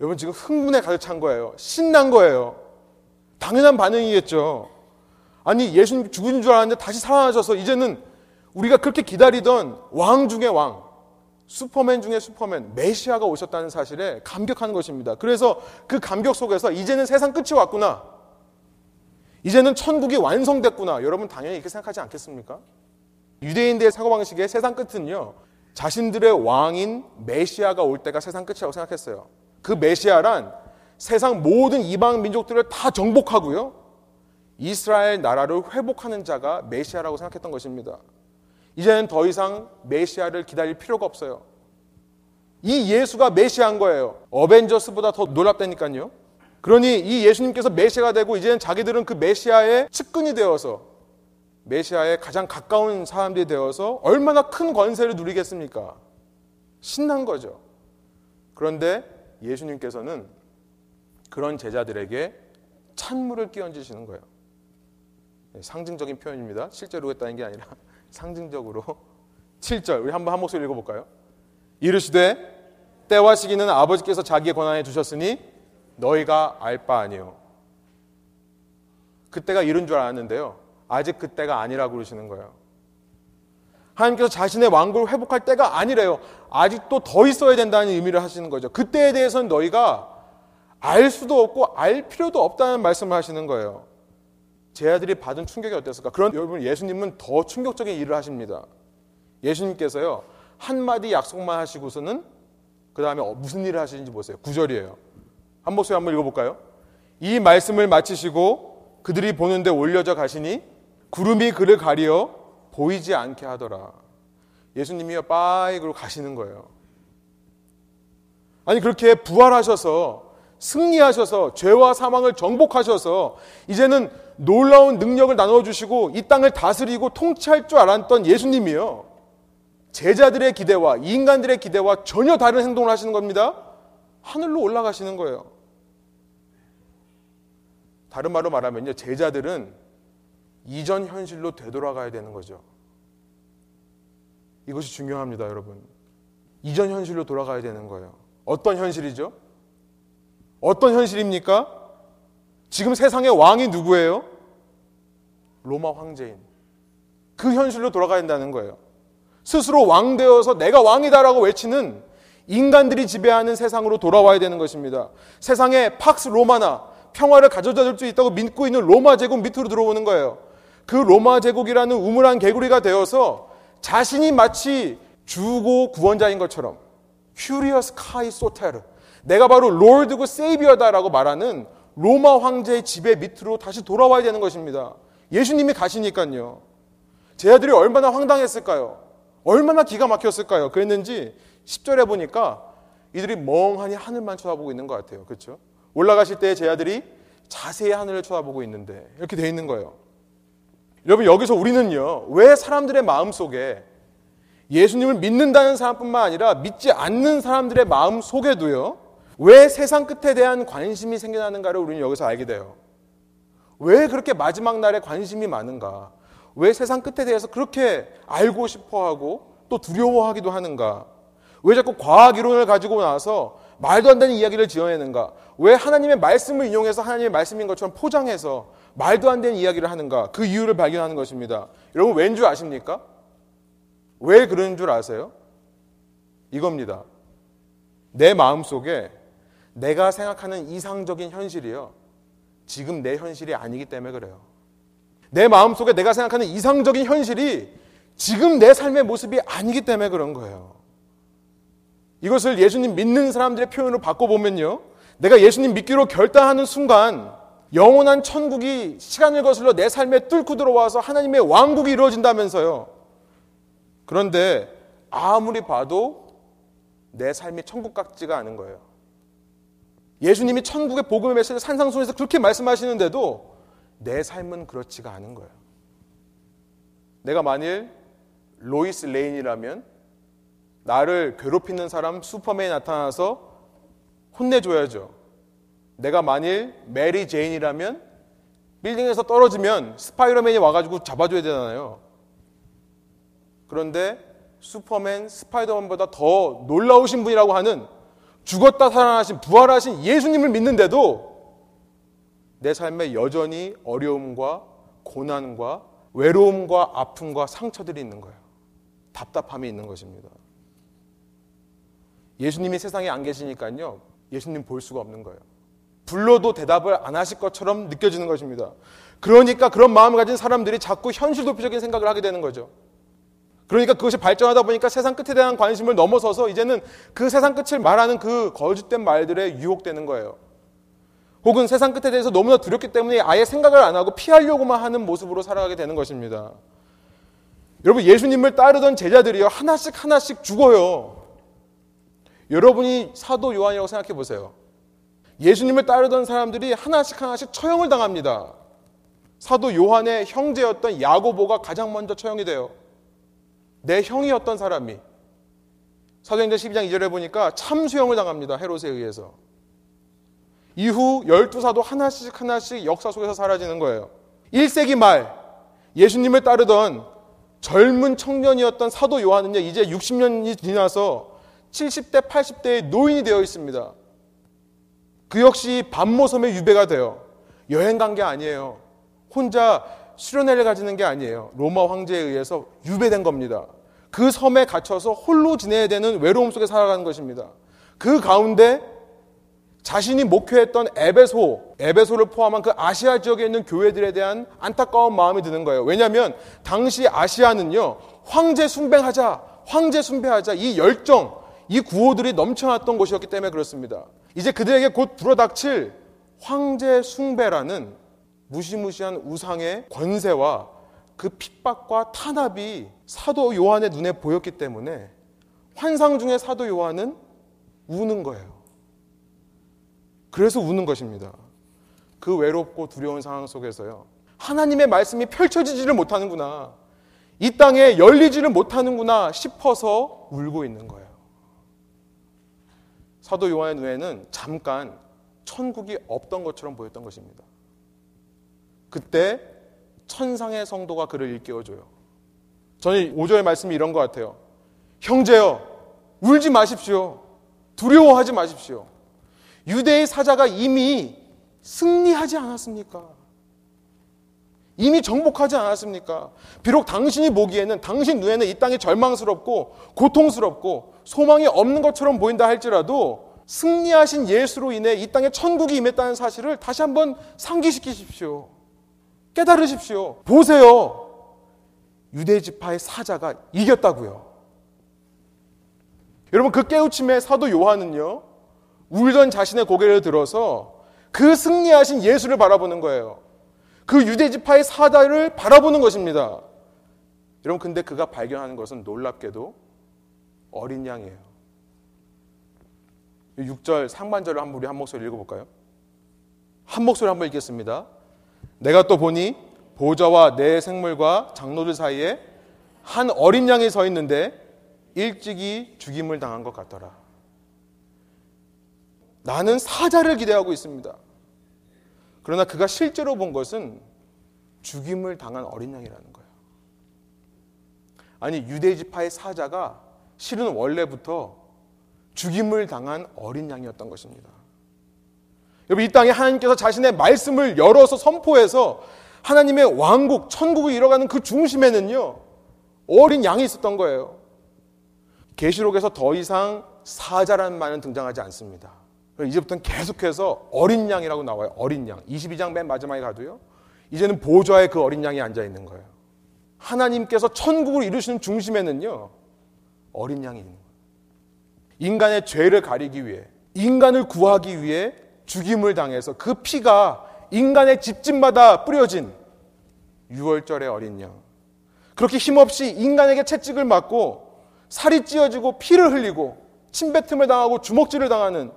여러분 지금 흥분에 가득 찬 거예요. 신난 거예요. 당연한 반응이겠죠. 아니 예수님 죽은 줄 알았는데 다시 살아나셔서 이제는 우리가 그렇게 기다리던 왕 중의 왕, 슈퍼맨 중의 슈퍼맨, 메시아가 오셨다는 사실에 감격하는 것입니다. 그래서 그 감격 속에서 이제는 세상 끝이 왔구나. 이제는 천국이 완성됐구나. 여러분 당연히 이렇게 생각하지 않겠습니까? 유대인들의 사고방식의 세상 끝은요. 자신들의 왕인 메시아가 올 때가 세상 끝이라고 생각했어요. 그 메시아란 세상 모든 이방 민족들을 다 정복하고요. 이스라엘 나라를 회복하는 자가 메시아라고 생각했던 것입니다. 이제는 더 이상 메시아를 기다릴 필요가 없어요. 이 예수가 메시아인 거예요. 어벤져스보다 더 놀랍다니까요. 그러니 이 예수님께서 메시아가 되고 이제는 자기들은 그 메시아의 측근이 되어서 메시아의 가장 가까운 사람들이 되어서 얼마나 큰 권세를 누리겠습니까? 신난 거죠. 그런데 예수님께서는 그런 제자들에게 찬물을 끼얹으시는 거예요. 네, 상징적인 표현입니다. 실제로 했다는 게 아니라 상징적으로 7절 우리 한번 한 목소리 읽어볼까요? 이르시되 때와 시기는 아버지께서 자기의 권한에 두셨으니 너희가 알 바 아니요. 그때가 이른 줄 알았는데요. 아직 그때가 아니라고 그러시는 거예요. 하나님께서 자신의 왕국을 회복할 때가 아니래요. 아직도 더 있어야 된다는 의미를 하시는 거죠. 그때에 대해서는 너희가 알 수도 없고 알 필요도 없다는 말씀을 하시는 거예요. 제 아들이 받은 충격이 어땠을까? 그런 여러분 예수님은 더 충격적인 일을 하십니다. 예수님께서요 한마디 약속만 하시고서는 그 다음에 어, 무슨 일을 하시는지 보세요. 구절이에요. 한 목소리 한번 읽어볼까요? 이 말씀을 마치시고 그들이 보는데 올려져 가시니 구름이 그를 가리어 보이지 않게 하더라. 예수님이요 빠이 그로 가시는 거예요. 아니 그렇게 부활하셔서 승리하셔서 죄와 사망을 정복하셔서 이제는 놀라운 능력을 나눠 주시고 이 땅을 다스리고 통치할 줄 알았던 예수님이요. 제자들의 기대와 인간들의 기대와 전혀 다른 행동을 하시는 겁니다. 하늘로 올라가시는 거예요. 다른 말로 말하면요. 제자들은 이전 현실로 되돌아가야 되는 거죠. 이것이 중요합니다, 여러분. 이전 현실로 돌아가야 되는 거예요. 어떤 현실이죠? 어떤 현실입니까? 지금 세상의 왕이 누구예요? 로마 황제인. 그 현실로 돌아가야 한다는 거예요. 스스로 왕 되어서 내가 왕이다라고 외치는 인간들이 지배하는 세상으로 돌아와야 되는 것입니다. 세상에 팍스 로마나 평화를 가져다 줄 수 있다고 믿고 있는 로마 제국 밑으로 들어오는 거예요. 그 로마 제국이라는 우물 안 개구리가 되어서 자신이 마치 주고 구원자인 것처럼 Κύριος και Σωτήρ 내가 바로 Lord고 Savior다라고 말하는 로마 황제의 지배 밑으로 다시 돌아와야 되는 것입니다. 예수님이 가시니까요. 제자들이 얼마나 황당했을까요? 얼마나 기가 막혔을까요? 그랬는지 10절에 보니까 이들이 멍하니 하늘만 쳐다보고 있는 것 같아요. 그렇죠? 올라가실 때제 아들이 자세히 하늘을 쳐다보고 있는데 이렇게 돼 있는 거예요. 여러분 여기서 우리는요. 왜 사람들의 마음 속에 예수님을 믿는다는 사람뿐만 아니라 믿지 않는 사람들의 마음 속에도요. 왜 세상 끝에 대한 관심이 생겨나는가를 우리는 여기서 알게 돼요. 왜 그렇게 마지막 날에 관심이 많은가? 왜 세상 끝에 대해서 그렇게 알고 싶어 하고 또 두려워하기도 하는가? 왜 자꾸 과학 이론을 가지고 나서 말도 안 되는 이야기를 지어내는가? 왜 하나님의 말씀을 인용해서 하나님의 말씀인 것처럼 포장해서 말도 안 되는 이야기를 하는가? 그 이유를 발견하는 것입니다. 여러분 왠 줄 아십니까? 왜 그런 줄 아세요? 이겁니다. 내 마음 속에 내가 생각하는 이상적인 현실이요. 지금 내 현실이 아니기 때문에 그래요. 내 마음 속에 내가 생각하는 이상적인 현실이 지금 내 삶의 모습이 아니기 때문에 그런 거예요. 이것을 예수님 믿는 사람들의 표현으로 바꿔보면요. 내가 예수님 믿기로 결단하는 순간 영원한 천국이 시간을 거슬러 내 삶에 뚫고 들어와서 하나님의 왕국이 이루어진다면서요. 그런데 아무리 봐도 내 삶이 천국 같지가 않은 거예요. 예수님이 천국의 복음의 메시지 산상수에서 그렇게 말씀하시는데도 내 삶은 그렇지가 않은 거예요. 내가 만일 로이스 레인이라면 나를 괴롭히는 사람 슈퍼맨이 나타나서 혼내줘야죠. 내가 만일 메리 제인이라면 빌딩에서 떨어지면 스파이더맨이 와가지고 잡아줘야 되잖아요. 그런데 슈퍼맨, 스파이더맨보다 더 놀라우신 분이라고 하는 죽었다 살아나신 부활하신 예수님을 믿는데도 내 삶에 여전히 어려움과 고난과 외로움과 아픔과 상처들이 있는 거예요. 답답함이 있는 것입니다. 예수님이 세상에 안 계시니까요. 예수님 볼 수가 없는 거예요. 불러도 대답을 안 하실 것처럼 느껴지는 것입니다. 그러니까 그런 마음을 가진 사람들이 자꾸 현실 도피적인 생각을 하게 되는 거죠. 그러니까 그것이 발전하다 보니까 세상 끝에 대한 관심을 넘어서서 이제는 그 세상 끝을 말하는 그 거짓된 말들에 유혹되는 거예요. 혹은 세상 끝에 대해서 너무나 두렵기 때문에 아예 생각을 안 하고 피하려고만 하는 모습으로 살아가게 되는 것입니다. 여러분, 예수님을 따르던 제자들이요, 하나씩 하나씩 죽어요. 여러분이 사도 요한이라고 생각해 보세요. 예수님을 따르던 사람들이 하나씩 하나씩 처형을 당합니다. 사도 요한의 형제였던 야고보가 가장 먼저 처형이 돼요. 내 형이었던 사람이 사도행전 12장 2절에 보니까 참수형을 당합니다. 헤롯에 의해서. 이후 열두 사도 하나씩 하나씩 역사 속에서 사라지는 거예요. 1세기 말 예수님을 따르던 젊은 청년이었던 사도 요한은요, 이제 60년이 지나서 70대, 80대의 노인이 되어 있습니다. 그 역시 반모섬의 유배가 되어 여행 간 게 아니에요. 혼자 수련회를 가지는 게 아니에요. 로마 황제에 의해서 유배된 겁니다. 그 섬에 갇혀서 홀로 지내야 되는 외로움 속에 살아가는 것입니다. 그 가운데 자신이 목회했던 에베소, 에베소를 포함한 그 아시아 지역에 있는 교회들에 대한 안타까운 마음이 드는 거예요. 왜냐하면 당시 아시아는요, 황제 숭배하자, 황제 숭배하자, 이 열정, 이 구호들이 넘쳐났던 곳이었기 때문에 그렇습니다. 이제 그들에게 곧 불어닥칠 황제 숭배라는 무시무시한 우상의 권세와 그 핍박과 탄압이 사도 요한의 눈에 보였기 때문에 환상 중에 사도 요한은 우는 거예요. 그래서 우는 것입니다. 그 외롭고 두려운 상황 속에서요. 하나님의 말씀이 펼쳐지지를 못하는구나. 이 땅에 열리지를 못하는구나 싶어서 울고 있는 거예요. 사도 요한의 눈에는 잠깐 천국이 없던 것처럼 보였던 것입니다. 그때 천상의 성도가 그를 일깨워줘요. 저는 5절의 말씀이 이런 것 같아요. 형제여, 울지 마십시오. 두려워하지 마십시오. 유대의 사자가 이미 승리하지 않았습니까? 이미 정복하지 않았습니까? 비록 당신이 보기에는 당신 눈에는 이 땅이 절망스럽고 고통스럽고 소망이 없는 것처럼 보인다 할지라도 승리하신 예수로 인해 이 땅에 천국이 임했다는 사실을 다시 한번 상기시키십시오. 깨달으십시오. 보세요. 유대 지파의 사자가 이겼다고요. 여러분 그 깨우침에 사도 요한은요. 울던 자신의 고개를 들어서 그 승리하신 예수를 바라보는 거예요. 그 유대 지파의 사자를 바라보는 것입니다. 여러분 근데 그가 발견하는 것은 놀랍게도 어린 양이에요. 6절 상반절을 한번 우리 한 목소리 읽어볼까요? 한 목소리 한번 읽겠습니다. 내가 또 보니 보좌와 내 생물과 장로들 사이에 한 어린 양이 서 있는데 일찍이 죽임을 당한 것 같더라. 나는 사자를 기대하고 있습니다. 그러나 그가 실제로 본 것은 죽임을 당한 어린 양이라는 거예요. 아니, 유대 지파의 사자가 실은 원래부터 죽임을 당한 어린 양이었던 것입니다. 여러분, 이 땅에 하나님께서 자신의 말씀을 열어서 선포해서 하나님의 왕국, 천국을 이뤄가는 그 중심에는요, 어린 양이 있었던 거예요. 계시록에서 더 이상 사자라는 말은 등장하지 않습니다. 이제부터는 계속해서 어린 양이라고 나와요. 어린 양. 22장 맨 마지막에 가도요. 이제는 보좌에 그 어린 양이 앉아 있는 거예요. 하나님께서 천국을 이루시는 중심에는요. 어린 양이 있는 거예요. 인간의 죄를 가리기 위해 인간을 구하기 위해 죽임을 당해서 그 피가 인간의 집집마다 뿌려진 6월절의 어린 양. 그렇게 힘없이 인간에게 채찍을 맞고 살이 찢어지고 피를 흘리고 침뱉음을 당하고 주먹질을 당하는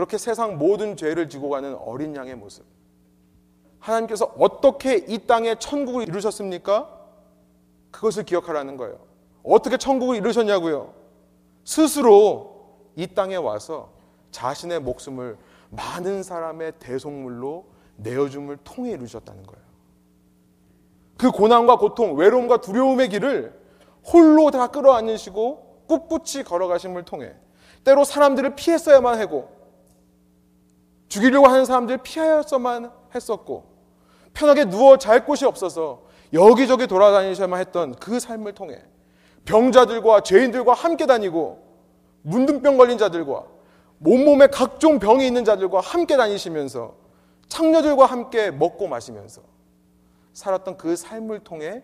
그렇게 세상 모든 죄를 지고 가는 어린 양의 모습. 하나님께서 어떻게 이 땅에 천국을 이루셨습니까? 그것을 기억하라는 거예요. 어떻게 천국을 이루셨냐고요? 스스로 이 땅에 와서 자신의 목숨을 많은 사람의 대속물로 내어줌을 통해 이루셨다는 거예요. 그 고난과 고통, 외로움과 두려움의 길을 홀로 다 끌어안으시고 꿋꿋이 걸어가심을 통해 때로 사람들을 피했어야만 하고 죽이려고 하는 사람들 피하였어만 했었고 편하게 누워 잘 곳이 없어서 여기저기 돌아다니셔야만 했던 그 삶을 통해 병자들과 죄인들과 함께 다니고 문둥병 걸린 자들과 온몸에 각종 병이 있는 자들과 함께 다니시면서 창녀들과 함께 먹고 마시면서 살았던 그 삶을 통해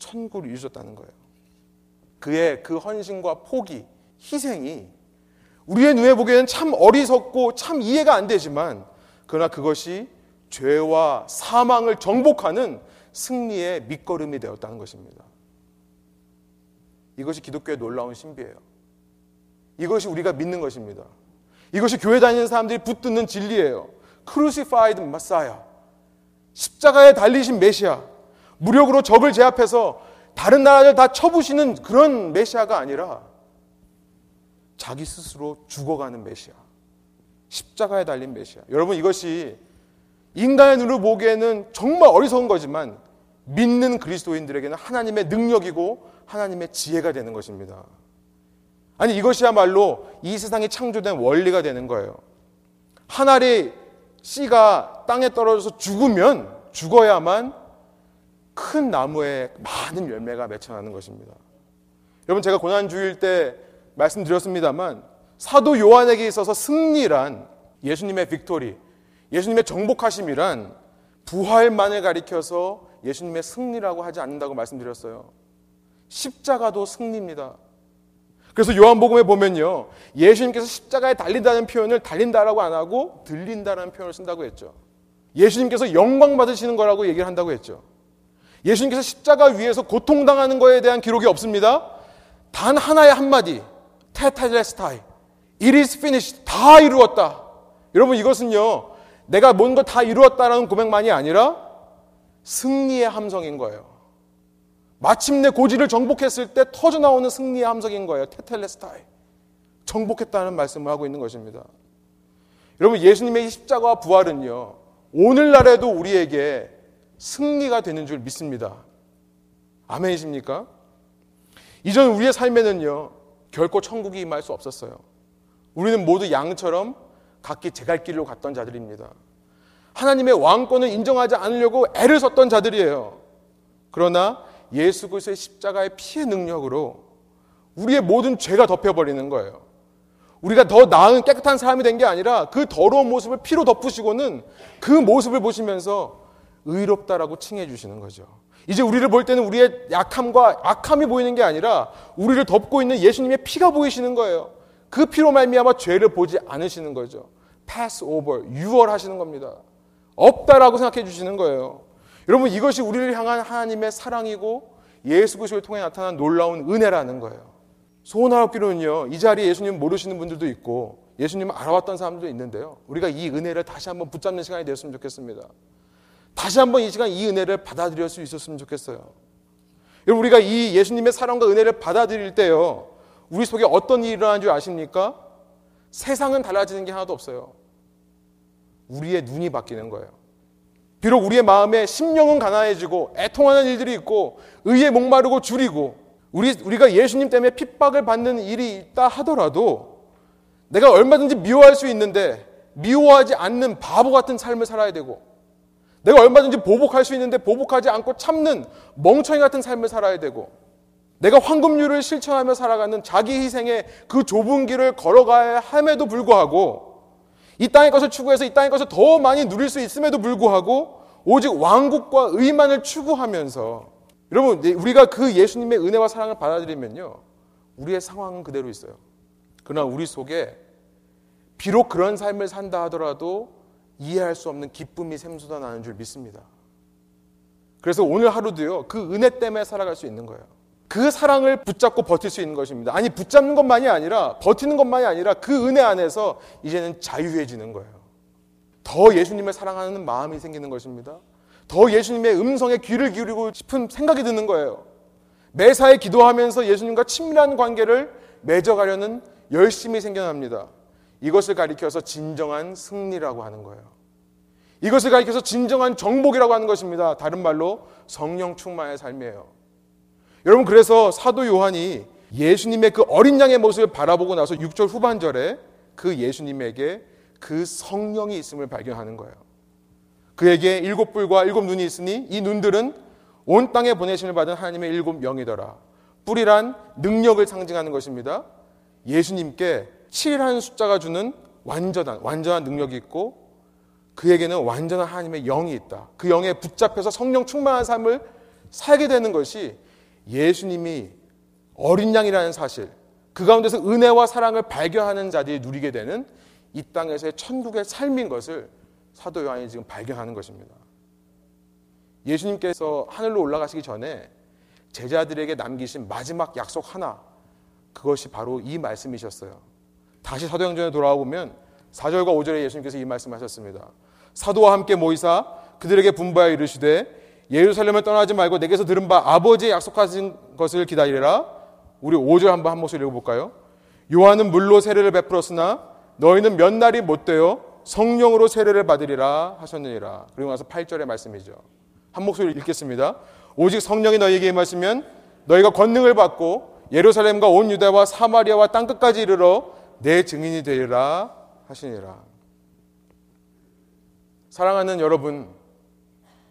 천국을 이루셨다는 거예요. 그의 그 헌신과 포기, 희생이 우리의 눈에 보기에는 참 어리석고 참 이해가 안 되지만 그러나 그것이 죄와 사망을 정복하는 승리의 밑거름이 되었다는 것입니다. 이것이 기독교의 놀라운 신비예요. 이것이 우리가 믿는 것입니다. 이것이 교회 다니는 사람들이 붙드는 진리예요. Crucified Messiah. 십자가에 달리신 메시아. 무력으로 적을 제압해서 다른 나라를 다 쳐부시는 그런 메시아가 아니라 자기 스스로 죽어가는 메시아. 십자가에 달린 메시아. 여러분 이것이 인간의 눈으로 보기에는 정말 어리석은 거지만 믿는 그리스도인들에게는 하나님의 능력이고 하나님의 지혜가 되는 것입니다. 아니 이것이야말로 이 세상이 창조된 원리가 되는 거예요. 한 알의 씨가 땅에 떨어져서 죽으면 죽어야만 큰 나무에 많은 열매가 맺혀나는 것입니다. 여러분 제가 고난 주일 때 말씀드렸습니다만 사도 요한에게 있어서 승리란 예수님의 빅토리, 예수님의 정복하심이란 부활만을 가리켜서 예수님의 승리라고 하지 않는다고 말씀드렸어요. 십자가도 승리입니다. 그래서 요한복음에 보면요. 예수님께서 십자가에 달린다는 표현을 달린다라고 안 하고 들린다라는 표현을 쓴다고 했죠. 예수님께서 영광 받으시는 거라고 얘기를 한다고 했죠. 예수님께서 십자가 위에서 고통당하는 거에 대한 기록이 없습니다. 단 하나의 한마디. 테텔레스타이. It is finished. 다 이루었다. 여러분 이것은요. 내가 뭔가 다 이루었다라는 고백만이 아니라 승리의 함성인 거예요. 마침내 고지를 정복했을 때 터져 나오는 승리의 함성인 거예요. 테텔레스타이. 정복했다는 말씀을 하고 있는 것입니다. 여러분 예수님의 십자가와 부활은요. 오늘날에도 우리에게 승리가 되는 줄 믿습니다. 아멘이십니까? 이전 우리의 삶에는요. 결코 천국이 임할 수 없었어요. 우리는 모두 양처럼 각기 제갈 길로 갔던 자들입니다. 하나님의 왕권을 인정하지 않으려고 애를 썼던 자들이에요. 그러나 예수 그리스도의 십자가의 피의 능력으로 우리의 모든 죄가 덮여버리는 거예요. 우리가 더 나은 깨끗한 사람이 된 게 아니라 그 더러운 모습을 피로 덮으시고는 그 모습을 보시면서 의롭다라고 칭해 주시는 거죠. 이제 우리를 볼 때는 우리의 약함과 악함이 보이는 게 아니라 우리를 덮고 있는 예수님의 피가 보이시는 거예요. 그 피로 말미암아 죄를 보지 않으시는 거죠. pass over, 유월하시는 겁니다. 없다라고 생각해 주시는 거예요. 여러분 이것이 우리를 향한 하나님의 사랑이고 예수 그리스도를 통해 나타난 놀라운 은혜라는 거예요. 소원하옵기로는요. 이 자리에 예수님 모르시는 분들도 있고 예수님을 알아왔던 사람들도 있는데요. 우리가 이 은혜를 다시 한번 붙잡는 시간이 되었으면 좋겠습니다. 다시 한번 이 시간 이 은혜를 받아들일 수 있었으면 좋겠어요. 여러분 우리가 이 예수님의 사랑과 은혜를 받아들일 때요. 우리 속에 어떤 일이 일어나는 줄 아십니까? 세상은 달라지는 게 하나도 없어요. 우리의 눈이 바뀌는 거예요. 비록 우리의 마음에 심령은 가난해지고 애통하는 일들이 있고 의에 목마르고 줄이고 우리 우리가 예수님 때문에 핍박을 받는 일이 있다 하더라도 내가 얼마든지 미워할 수 있는데 미워하지 않는 바보 같은 삶을 살아야 되고 내가 얼마든지 보복할 수 있는데 보복하지 않고 참는 멍청이 같은 삶을 살아야 되고 내가 황금률을 실천하며 살아가는 자기 희생의 그 좁은 길을 걸어가야 함에도 불구하고 이 땅의 것을 추구해서 이 땅의 것을 더 많이 누릴 수 있음에도 불구하고 오직 왕국과 의만을 추구하면서 여러분 우리가 그 예수님의 은혜와 사랑을 받아들이면요 우리의 상황은 그대로 있어요. 그러나 우리 속에 비록 그런 삶을 산다 하더라도 이해할 수 없는 기쁨이 샘솟아 나는 줄 믿습니다. 그래서 오늘 하루도요 그 은혜 때문에 살아갈 수 있는 거예요. 그 사랑을 붙잡고 버틸 수 있는 것입니다. 아니, 붙잡는 것만이 아니라, 버티는 것만이 아니라 그 은혜 안에서 이제는 자유해지는 거예요. 더 예수님을 사랑하는 마음이 생기는 것입니다. 더 예수님의 음성에 귀를 기울이고 싶은 생각이 드는 거예요. 매사에 기도하면서 예수님과 친밀한 관계를 맺어가려는 열심이 생겨납니다. 이것을 가리켜서 진정한 승리라고 하는 거예요. 이것을 가리켜서 진정한 정복이라고 하는 것입니다. 다른 말로 성령 충만의 삶이에요. 여러분 그래서 사도 요한이 예수님의 그 어린 양의 모습을 바라보고 나서 6절 후반절에 그 예수님에게 그 성령이 있음을 발견하는 거예요. 그에게 일곱 뿔과 일곱 눈이 있으니 이 눈들은 온 땅에 보내심을 받은 하나님의 일곱 영이더라. 뿔이란 능력을 상징하는 것입니다. 예수님께 7이라는 숫자가 주는 완전한 완전한 능력이 있고 그에게는 완전한 하나님의 영이 있다. 그 영에 붙잡혀서 성령 충만한 삶을 살게 되는 것이 예수님이 어린 양이라는 사실, 그 가운데서 은혜와 사랑을 발견하는 자들이 누리게 되는 이 땅에서의 천국의 삶인 것을 사도 요한이 지금 발견하는 것입니다. 예수님께서 하늘로 올라가시기 전에 제자들에게 남기신 마지막 약속 하나, 그것이 바로 이 말씀이셨어요. 다시 사도행전에 돌아와 보면 4절과 5절에 예수님께서 이 말씀하셨습니다. 사도와 함께 모이사 그들에게 분부하여 이르시되 예루살렘을 떠나지 말고 내게서 들은 바 아버지의 약속하신 것을 기다리라. 우리 5절 한번 한 목소리 읽어볼까요? 요한은 물로 세례를 베풀었으나 너희는 몇 날이 못 되어 성령으로 세례를 받으리라 하셨느니라. 그리고 나서 8절의 말씀이죠. 한 목소리 읽겠습니다. 오직 성령이 너희에게 임하시면 너희가 권능을 받고 예루살렘과 온 유다와 사마리아와 땅 끝까지 이르러 내 증인이 되리라 하시니라. 사랑하는 여러분,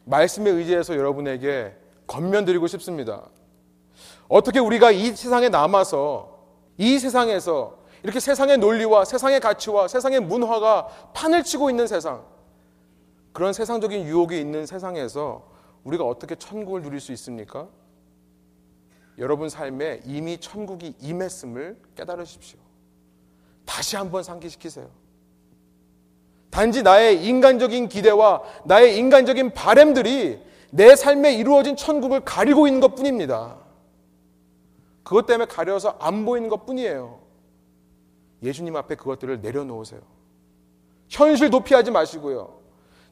말씀에 의지해서 여러분에게 건면드리고 싶습니다. 어떻게 우리가 이 세상에 남아서 이 세상에서 이렇게 세상의 논리와 세상의 가치와 세상의 문화가 판을 치고 있는 세상, 그런 세상적인 유혹이 있는 세상에서 우리가 어떻게 천국을 누릴 수 있습니까? 여러분 삶에 이미 천국이 임했음을 깨달으십시오. 다시 한번 상기시키세요. 단지 나의 인간적인 기대와 나의 인간적인 바램들이 내 삶에 이루어진 천국을 가리고 있는 것 뿐입니다. 그것 때문에 가려서 안 보이는 것 뿐이에요. 예수님 앞에 그것들을 내려놓으세요. 현실 도피하지 마시고요.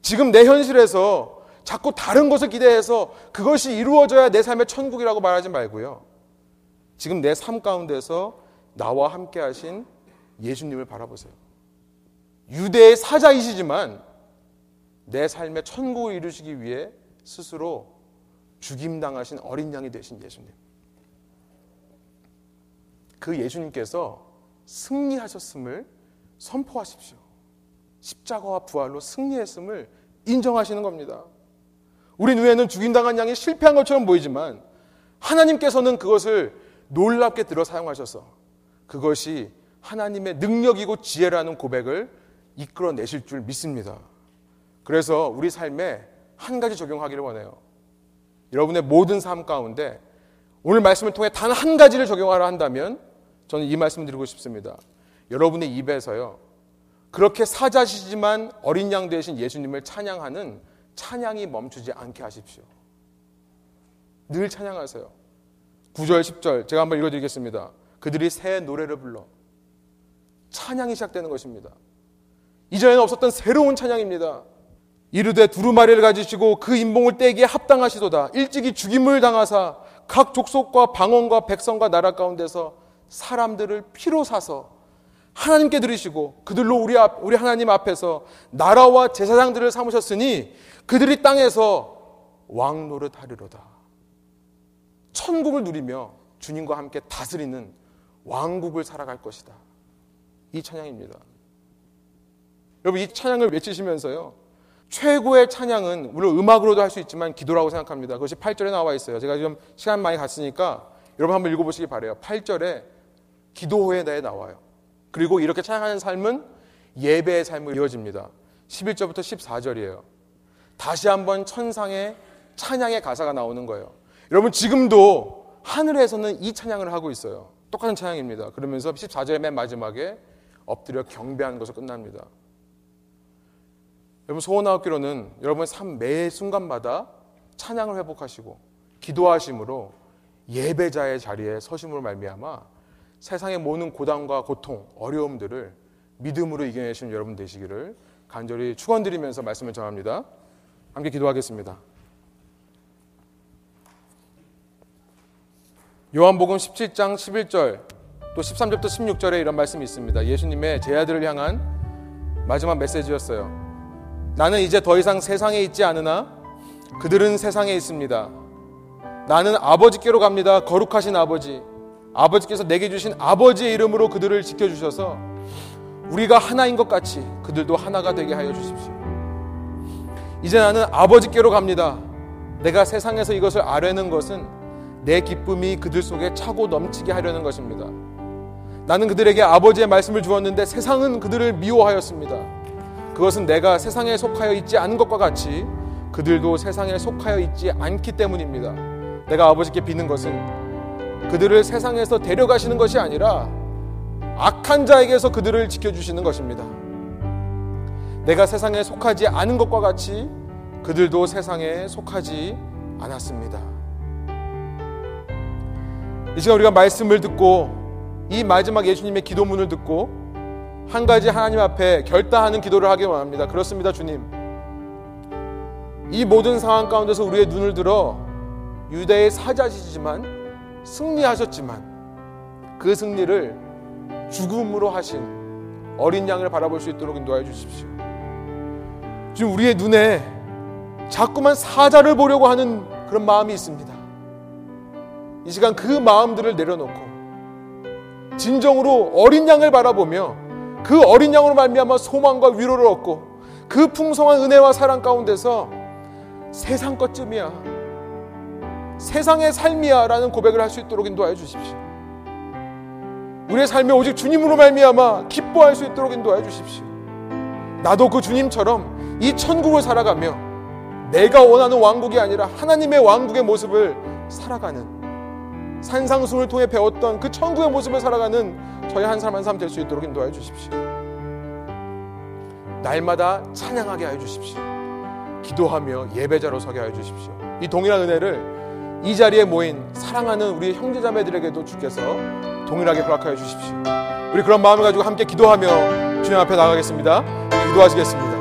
지금 내 현실에서 자꾸 다른 것을 기대해서 그것이 이루어져야 내 삶의 천국이라고 말하지 말고요. 지금 내 삶 가운데서 나와 함께 하신 예수님을 바라보세요. 유대의 사자이시지만 내 삶의 천국을 이루시기 위해 스스로 죽임당하신 어린 양이 되신 예수님. 그 예수님께서 승리하셨음을 선포하십시오. 십자가와 부활로 승리했음을 인정하시는 겁니다. 우리 눈에는 죽임당한 양이 실패한 것처럼 보이지만 하나님께서는 그것을 놀랍게 들어 사용하셔서 그것이 하나님의 능력이고 지혜라는 고백을 이끌어내실 줄 믿습니다. 그래서 우리 삶에 한 가지 적용하기를 원해요. 여러분의 모든 삶 가운데 오늘 말씀을 통해 단 한 가지를 적용하라 한다면 저는 이 말씀을 드리고 싶습니다. 여러분의 입에서요. 그렇게 사자시지만 어린 양 되신 예수님을 찬양하는 찬양이 멈추지 않게 하십시오. 늘 찬양하세요. 9절, 10절 제가 한번 읽어드리겠습니다. 그들이 새 노래를 불러 찬양이 시작되는 것입니다. 이전에는 없었던 새로운 찬양입니다. 이르되 두루마리를 가지시고 그 인봉을 떼기에 합당하시도다. 일찍이 죽임을 당하사 각 족속과 방언과 백성과 나라 가운데서 사람들을 피로 사서 하나님께 들으시고 그들로 우리 앞, 우리 하나님 앞에서 나라와 제사장들을 삼으셨으니 그들이 땅에서 왕 노릇 하리로다. 천국을 누리며 주님과 함께 다스리는 왕국을 살아갈 것이다. 이 찬양입니다. 여러분 이 찬양을 외치시면서요. 최고의 찬양은 물론 음악으로도 할 수 있지만 기도라고 생각합니다. 그것이 8절에 나와 있어요. 제가 지금 시간 많이 갔으니까 여러분 한번 읽어보시기 바래요. 8절에 기도에 대해 나와요. 그리고 이렇게 찬양하는 삶은 예배의 삶으로 이어집니다. 11절부터 14절이에요. 다시 한번 천상의 찬양의 가사가 나오는 거예요. 여러분 지금도 하늘에서는 이 찬양을 하고 있어요. 똑같은 찬양입니다. 그러면서 14절의 맨 마지막에 엎드려 경배하는 것으로 끝납니다. 여러분 소원하옵기로는 여러분의 삶 매 순간마다 찬양을 회복하시고 기도하심으로 예배자의 자리에 서심으로 말미암아 세상의 모든 고단과 고통, 어려움들을 믿음으로 이겨내시는 여러분 되시기를 간절히 축원드리면서 말씀을 전합니다. 함께 기도하겠습니다. 요한복음 17장 11절 또 13절부터 16절에 이런 말씀이 있습니다. 예수님의 제 아들을 향한 마지막 메시지였어요. 나는 이제 더 이상 세상에 있지 않으나 그들은 세상에 있습니다. 나는 아버지께로 갑니다. 거룩하신 아버지. 아버지께서 내게 주신 아버지의 이름으로 그들을 지켜주셔서 우리가 하나인 것 같이 그들도 하나가 되게 하여 주십시오. 이제 나는 아버지께로 갑니다. 내가 세상에서 이것을 아뢰는 것은 내 기쁨이 그들 속에 차고 넘치게 하려는 것입니다. 나는 그들에게 아버지의 말씀을 주었는데 세상은 그들을 미워하였습니다. 그것은 내가 세상에 속하여 있지 않은 것과 같이 그들도 세상에 속하여 있지 않기 때문입니다. 내가 아버지께 비는 것은 그들을 세상에서 데려가시는 것이 아니라 악한 자에게서 그들을 지켜주시는 것입니다. 내가 세상에 속하지 않은 것과 같이 그들도 세상에 속하지 않았습니다. 이 시간 우리가 말씀을 듣고 이 마지막 예수님의 기도문을 듣고 한 가지 하나님 앞에 결단하는 기도를 하기 원합니다. 그렇습니다, 주님. 이 모든 상황 가운데서 우리의 눈을 들어 유대의 사자시지만 승리하셨지만 그 승리를 죽음으로 하신 어린 양을 바라볼 수 있도록 인도하여 주십시오. 지금 우리의 눈에 자꾸만 사자를 보려고 하는 그런 마음이 있습니다. 이 시간 그 마음들을 내려놓고 진정으로 어린 양을 바라보며 그 어린 양으로 말미암아 소망과 위로를 얻고 그 풍성한 은혜와 사랑 가운데서 세상 것쯤이야 세상의 삶이야 라는 고백을 할 수 있도록 인도하여 주십시오. 우리의 삶에 오직 주님으로 말미암아 기뻐할 수 있도록 인도하여 주십시오. 나도 그 주님처럼 이 천국을 살아가며 내가 원하는 왕국이 아니라 하나님의 왕국의 모습을 살아가는 산상순을 통해 배웠던 그 천국의 모습을 살아가는 저희 한 사람 한 사람 될 수 있도록 인도하여 주십시오. 날마다 찬양하게 하여 주십시오. 기도하며 예배자로 서게 하여 주십시오. 이 동일한 은혜를 이 자리에 모인 사랑하는 우리 형제자매들에게도 주께서 동일하게 허락하여 주십시오. 우리 그런 마음을 가지고 함께 기도하며 주님 앞에 나가겠습니다. 기도하시겠습니다.